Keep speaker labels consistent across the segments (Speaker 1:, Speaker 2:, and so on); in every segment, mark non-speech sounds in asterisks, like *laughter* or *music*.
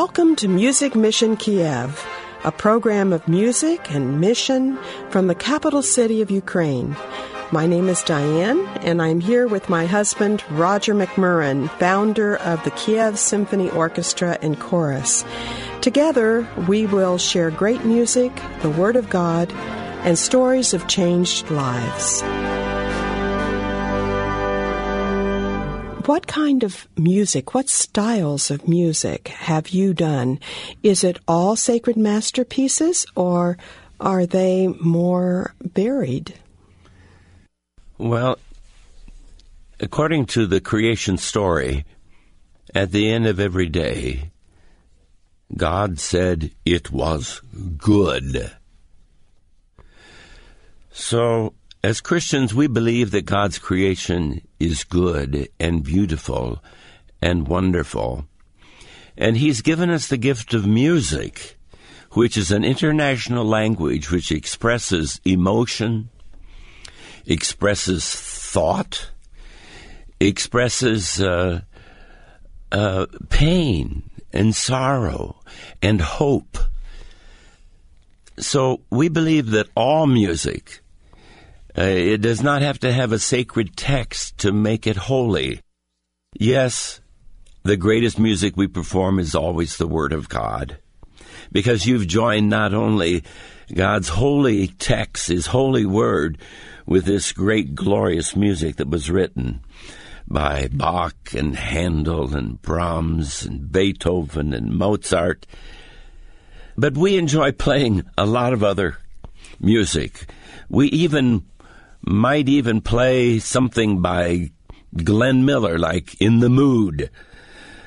Speaker 1: Welcome to Music Mission Kiev, a program of music and mission from the capital city of Ukraine. My name is Diane, and I'm here with my husband, Roger McMurrin, founder of the Kiev Symphony Orchestra and Chorus. Together, we will share great music, the Word of God, and stories of changed lives. What kind of music, what styles of music have you done? Is it all sacred masterpieces or are they more varied?
Speaker 2: Well, according to the creation story, at the end of every day, God said it was good. So as Christians, we believe that God's creation is good and beautiful and wonderful. And He's given us the gift of music, which is an international language which expresses emotion, expresses thought, expresses uh, uh, pain and sorrow and hope. So we believe that all music uh, it does not have to have a sacred text to make it holy. Yes, the greatest music we perform is always the Word of God. Because you've joined not only God's holy text, His holy Word, with this great glorious music that was written by Bach and Handel and Brahms and Beethoven and Mozart. But we enjoy playing a lot of other music. We even might even play something by Glenn Miller, like In the Mood.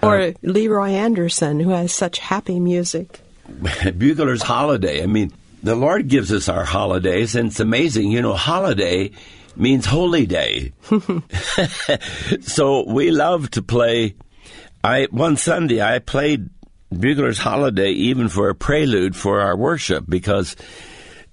Speaker 1: Or uh, Leroy Anderson, who has such happy music. *laughs*
Speaker 2: Bugler's Holiday. I mean, the Lord gives us our holidays, and it's amazing. You know, holiday means holy day. *laughs* *laughs* so we love to play. I one Sunday I played Bugler's Holiday even for a prelude for our worship because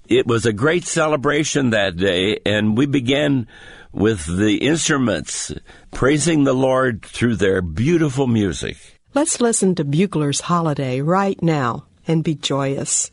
Speaker 2: it was a great celebration that day, and we began with the instruments praising the Lord through their beautiful music.
Speaker 1: Let's listen to Bugler's Holiday right now and be joyous.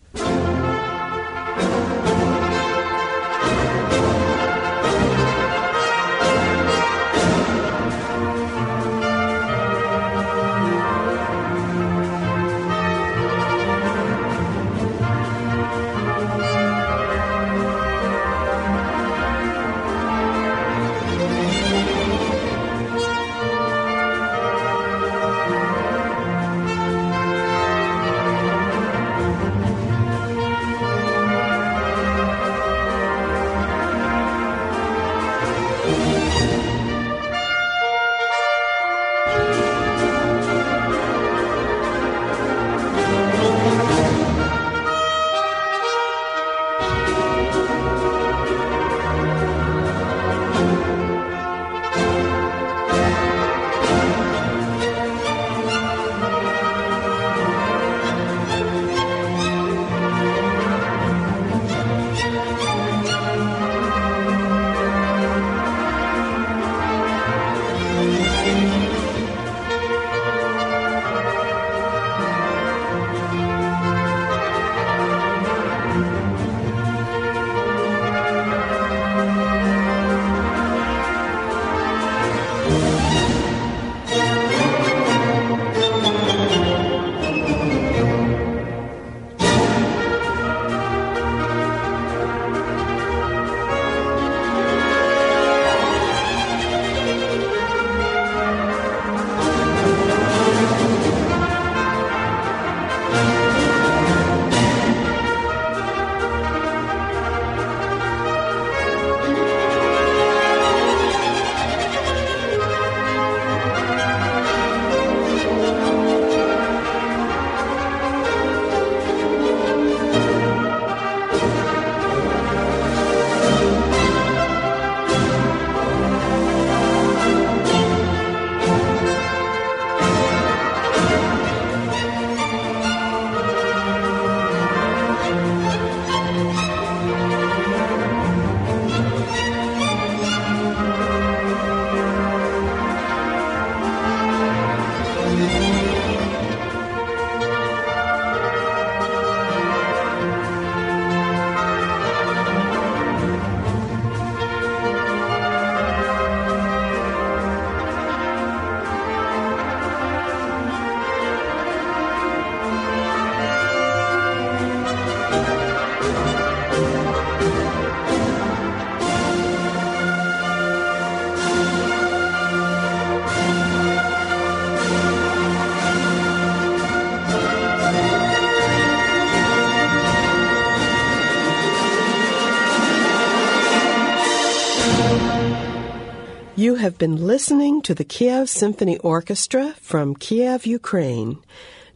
Speaker 1: Have been listening to the Kiev Symphony Orchestra from Kiev, Ukraine.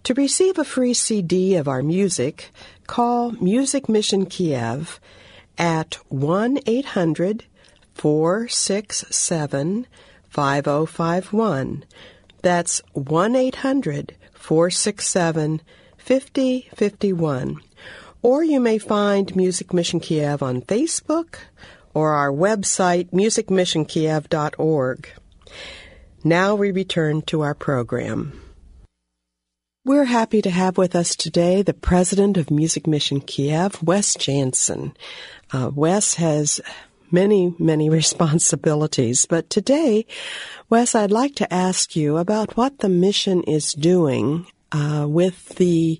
Speaker 1: To receive a free CD of our music, call Music Mission Kiev at 1 800 467 5051. That's 1 800 467 5051. Or you may find Music Mission Kiev on Facebook or our website, musicmissionkiev.org. Now we return to our program. We're happy to have with us today the president of Music Mission Kiev, Wes Jansen. Uh, Wes has many, many *laughs* responsibilities, but today, Wes, I'd like to ask you about what the mission is doing uh, with the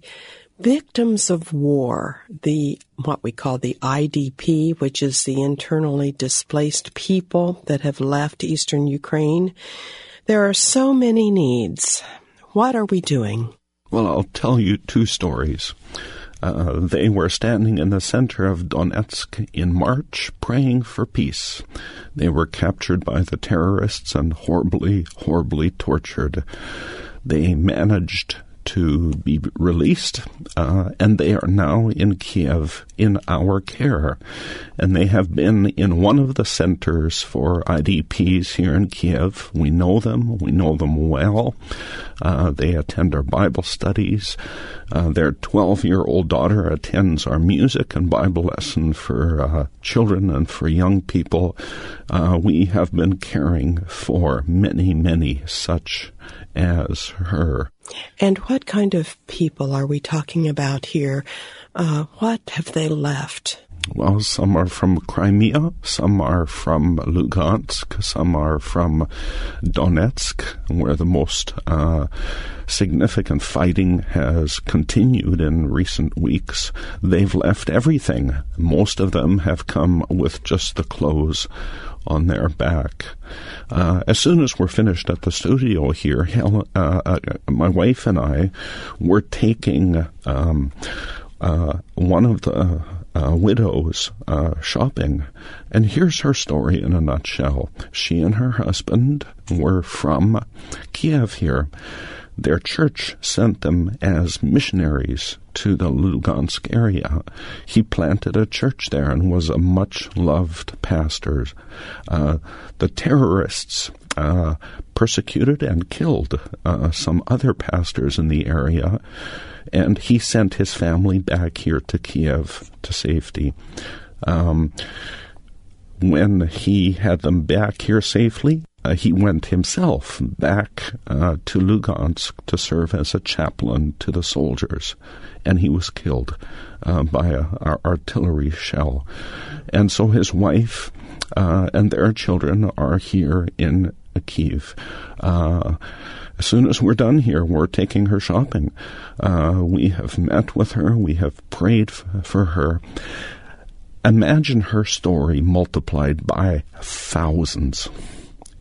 Speaker 1: victims of war, the what we call the IDP, which is the internally displaced people that have left eastern Ukraine. There are so many needs. What are we doing?
Speaker 3: Well, I'll tell you two stories. Uh, they were standing in the center of Donetsk in March praying for peace. They were captured by the terrorists and horribly, horribly tortured. They managed to be released, uh, and they are now in Kiev in our care. And they have been in one of the centers for IDPs here in Kiev. We know them, we know them well. Uh, they attend our Bible studies. Uh, their 12 year old daughter attends our music and Bible lesson for uh, children and for young people. Uh, we have been caring for many, many such as her.
Speaker 1: And what kind of people are we talking about here? Uh, what have they left?
Speaker 3: Well, some are from Crimea, some are from Lugansk, some are from Donetsk, where the most uh, significant fighting has continued in recent weeks. They've left everything. Most of them have come with just the clothes on their back. Uh, as soon as we're finished at the studio here, Helen, uh, uh, my wife and I were taking um, uh, one of the uh, widows uh, shopping, and here's her story in a nutshell. She and her husband were from Kiev here. Their church sent them as missionaries to the Lugansk area. He planted a church there and was a much loved pastor. Uh, the terrorists uh, persecuted and killed uh, some other pastors in the area, and he sent his family back here to Kiev to safety. Um, when he had them back here safely, uh, he went himself back uh, to Lugansk to serve as a chaplain to the soldiers, and he was killed uh, by a, a, artillery shell. And so his wife uh, and their children are here in Kiev. As soon as we're done here, we're taking her shopping. Uh, we have met with her, we have prayed f- for her. Imagine her story multiplied by thousands.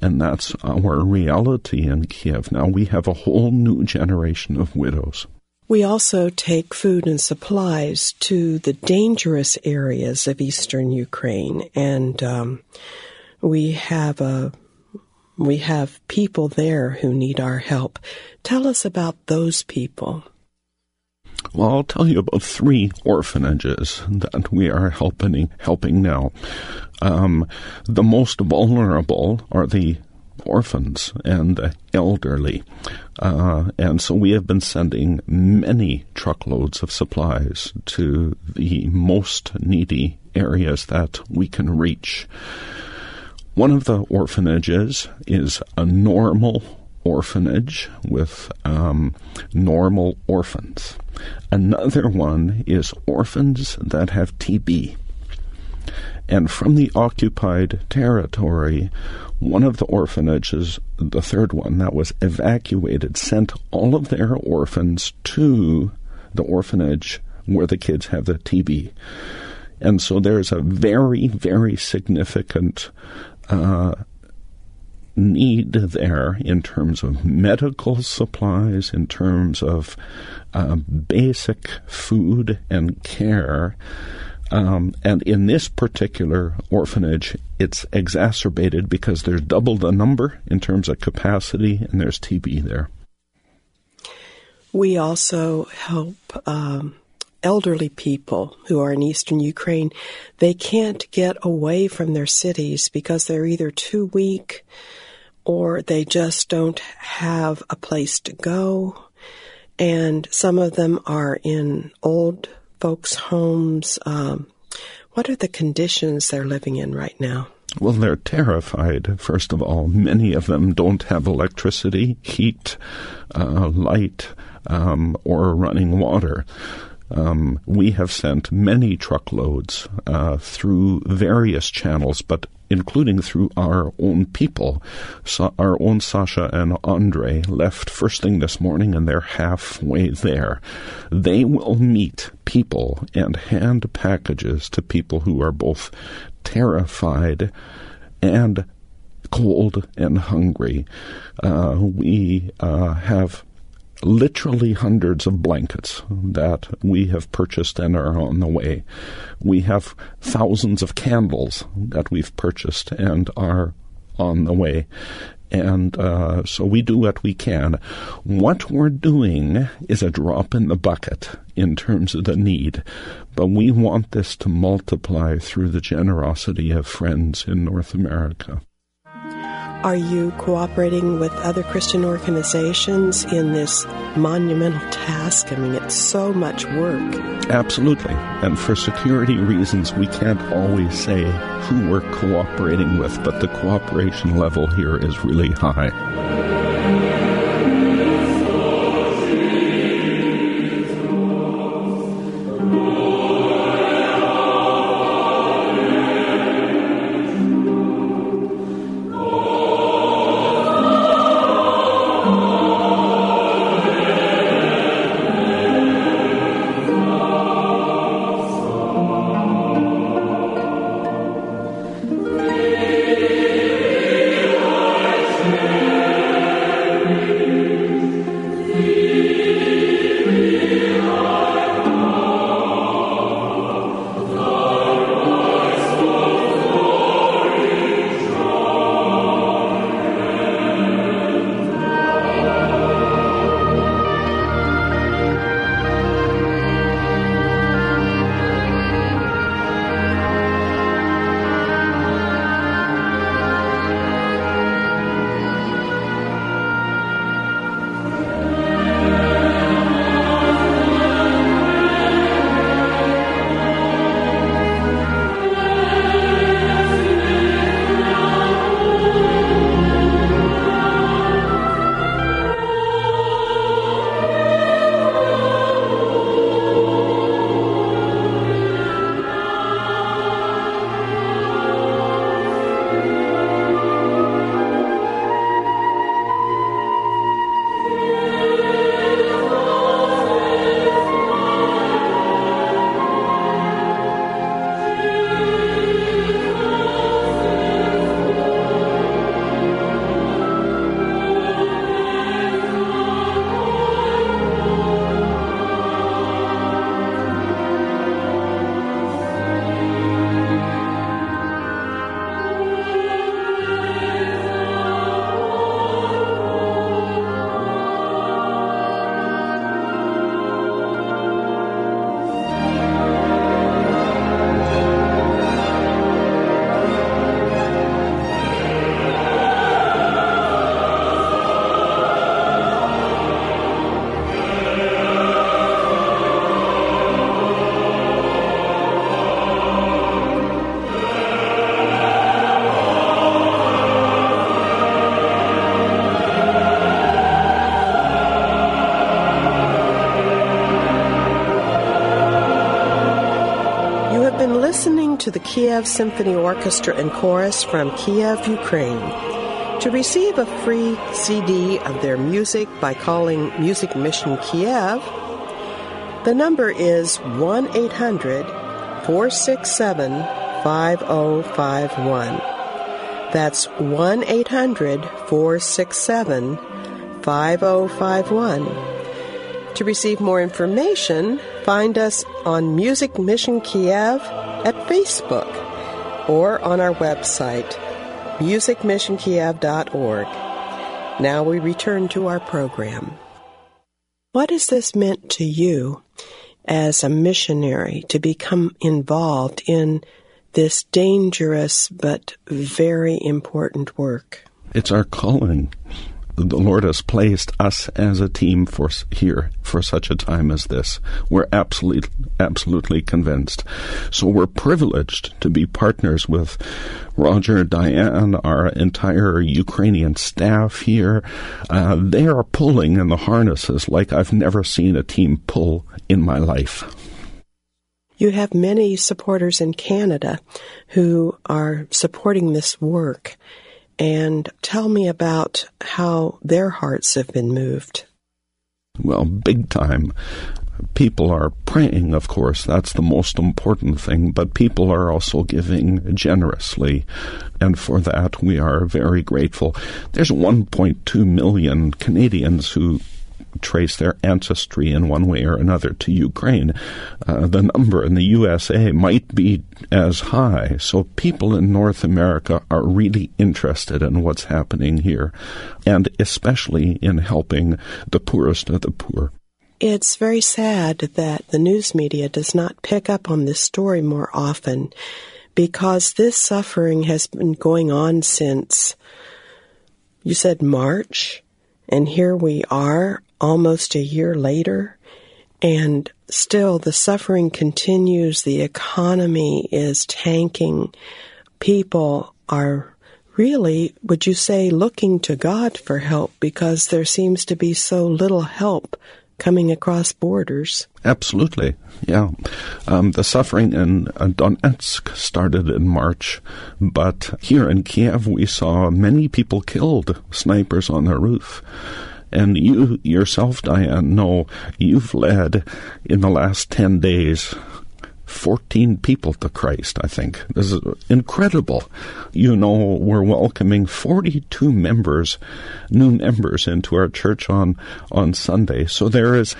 Speaker 3: And that's our reality in Kiev. Now we have a whole new generation of widows.
Speaker 1: We also take food and supplies to the dangerous areas of eastern Ukraine, and um, we have a we have people there who need our help. Tell us about those people.
Speaker 3: Well, I'll tell you about three orphanages that we are helping helping now. Um, the most vulnerable are the orphans and the elderly. Uh, and so we have been sending many truckloads of supplies to the most needy areas that we can reach. One of the orphanages is a normal orphanage with um, normal orphans. Another one is orphans that have TB. And from the occupied territory, one of the orphanages, the third one that was evacuated, sent all of their orphans to the orphanage where the kids have the TB. And so there's a very, very significant uh, need there in terms of medical supplies, in terms of uh, basic food and care Um, and in this particular orphanage, it's exacerbated because there's double the number in terms of capacity, and there's TB there.
Speaker 1: We also help um, elderly people who are in eastern Ukraine. They can't get away from their cities because they're either too weak or they just don't have a place to go. And some of them are in old folks' homes. Um, what are the conditions they're living in right now?
Speaker 3: Well, they're terrified, first of all. Many of them don't have electricity, heat, uh, light, um, or running water. Um, we have sent many truckloads uh, through various channels, but including through our own people. So our own Sasha and Andre left first thing this morning, and they're halfway there. They will meet people and hand packages to people who are both terrified and cold and hungry. Uh, we uh, have literally hundreds of blankets that we have purchased and are on the way. We have thousands of candles that we've purchased and are on the way. And uh, so we do what we can. What we're doing is a drop in the bucket in terms of the need, but we want this to multiply through the generosity of friends in North America.
Speaker 1: Are you cooperating with other Christian organizations in this monumental task? I mean, it's so much work.
Speaker 3: Absolutely. And for security reasons, we can't always say who we're cooperating with, but the cooperation level here is really high.
Speaker 1: Kiev Symphony Orchestra and Chorus from Kiev, Ukraine. To receive a free CD of their music by calling Music Mission Kiev, the number is 1 800 467 5051. That's 1 800 467 5051. To receive more information, Find us on Music Mission Kiev at Facebook or on our website, musicmissionkiev.org. Now we return to our program. What has this meant to you as a missionary to become involved in this dangerous but very important work?
Speaker 3: It's our calling the Lord has placed us as a team for here for such a time as this. We're absolutely, absolutely convinced. So we're privileged to be partners with Roger, Diane, our entire Ukrainian staff here. Uh, they are pulling in the harnesses like I've never seen a team pull in my life.
Speaker 1: You have many supporters in Canada who are supporting this work and tell me about how their hearts have been moved.
Speaker 3: Well, big time. People are praying, of course, that's the most important thing, but people are also giving generously, and for that we are very grateful. There's 1.2 million Canadians who trace their ancestry in one way or another to Ukraine. Uh, the number in the USA might be as high. So people in North America are really interested in what's happening here, and especially in helping the poorest of the poor.
Speaker 1: It's very sad that the news media does not pick up on this story more often because this suffering has been going on since, you said March, and here we are almost a year later, and still the suffering continues. The economy is tanking. People are really, would you say, looking to God for help because there seems to be so little help coming across borders.
Speaker 3: Absolutely, yeah. Um, the suffering in uh, Donetsk started in March, but here in Kiev we saw many people killed, snipers on the roof. And you yourself, Diane, know you've led in the last 10 days 14 people to Christ, I think. This is incredible. You know, we're welcoming 42 members, new members into our church on, on Sunday. So there is,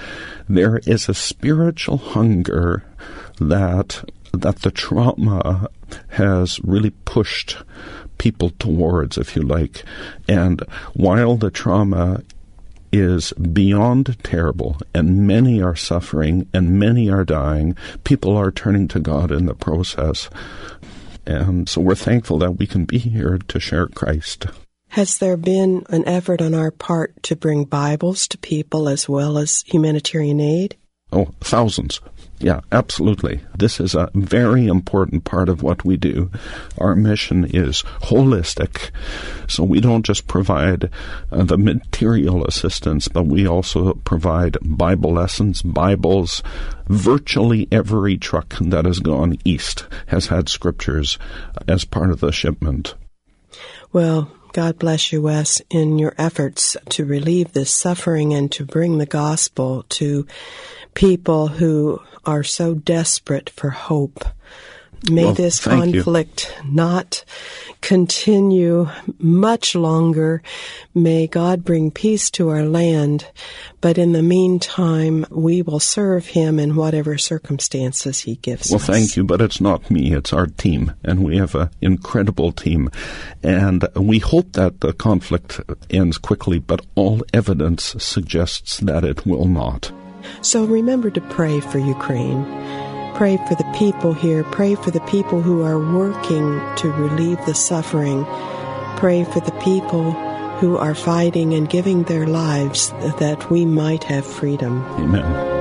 Speaker 3: there is a spiritual hunger that, that the trauma has really pushed people towards, if you like. And while the trauma is beyond terrible, and many are suffering, and many are dying. People are turning to God in the process. And so we're thankful that we can be here to share Christ.
Speaker 1: Has there been an effort on our part to bring Bibles to people as well as humanitarian aid?
Speaker 3: Oh, thousands. Yeah, absolutely. This is a very important part of what we do. Our mission is holistic. So we don't just provide uh, the material assistance, but we also provide Bible lessons, Bibles. Virtually every truck that has gone east has had scriptures as part of the shipment.
Speaker 1: Well, God bless you, Wes, in your efforts to relieve this suffering and to bring the gospel to people who are so desperate for hope. May well, this conflict you. not continue much longer. May God bring peace to our land. But in the meantime, we will serve Him in whatever circumstances He gives
Speaker 3: well,
Speaker 1: us.
Speaker 3: Well, thank you, but it's not me, it's our team. And we have an incredible team. And we hope that the conflict ends quickly, but all evidence suggests that it will not.
Speaker 1: So remember to pray for Ukraine. Pray for the people here. Pray for the people who are working to relieve the suffering. Pray for the people who are fighting and giving their lives that we might have freedom.
Speaker 3: Amen.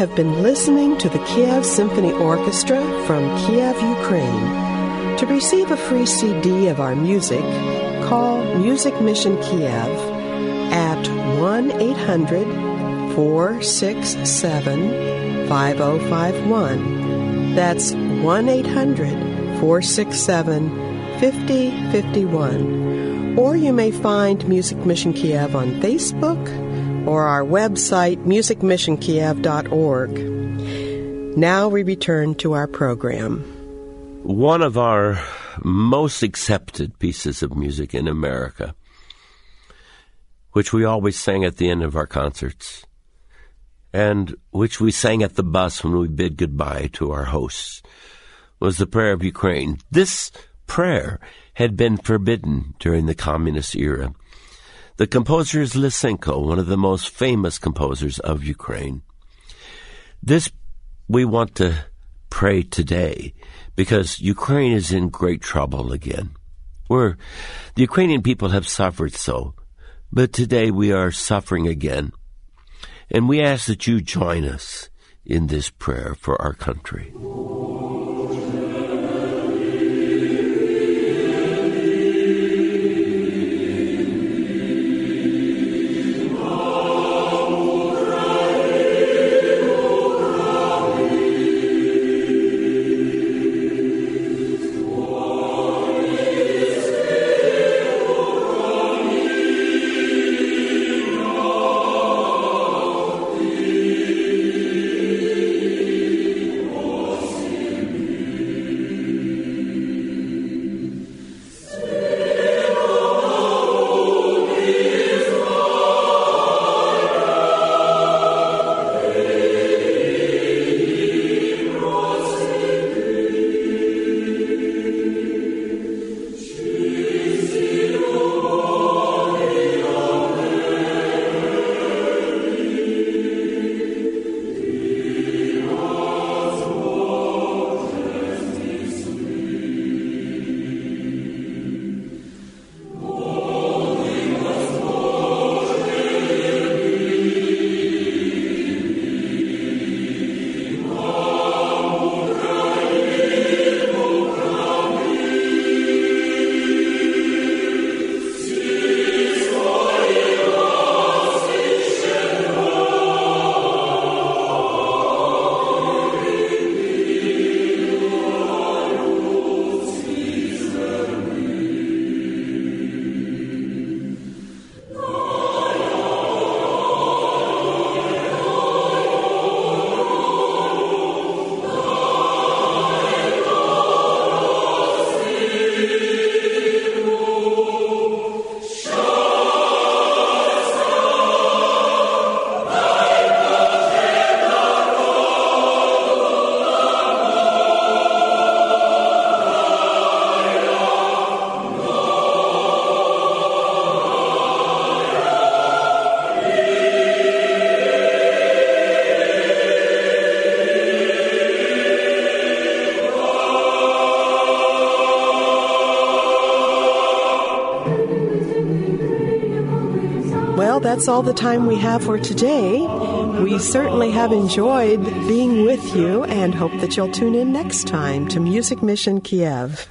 Speaker 1: Have been listening to the Kiev Symphony Orchestra from Kiev, Ukraine. To receive a free CD of our music, call Music Mission Kiev at 1 800 467 5051. That's 1 800 467 5051. Or you may find Music Mission Kiev on Facebook or our website, musicmissionkiev.org. Now we return to our program.
Speaker 2: One of our most accepted pieces of music in America, which we always sang at the end of our concerts, and which we sang at the bus when we bid goodbye to our hosts, was the Prayer of Ukraine. This prayer had been forbidden during the communist era. The composer is Lysenko, one of the most famous composers of Ukraine. This we want to pray today because Ukraine is in great trouble again. We're, the Ukrainian people have suffered so, but today we are suffering again. And we ask that you join us in this prayer for our country.
Speaker 1: That's all the time we have for today. We certainly have enjoyed being with you and hope that you'll tune in next time to Music Mission Kiev.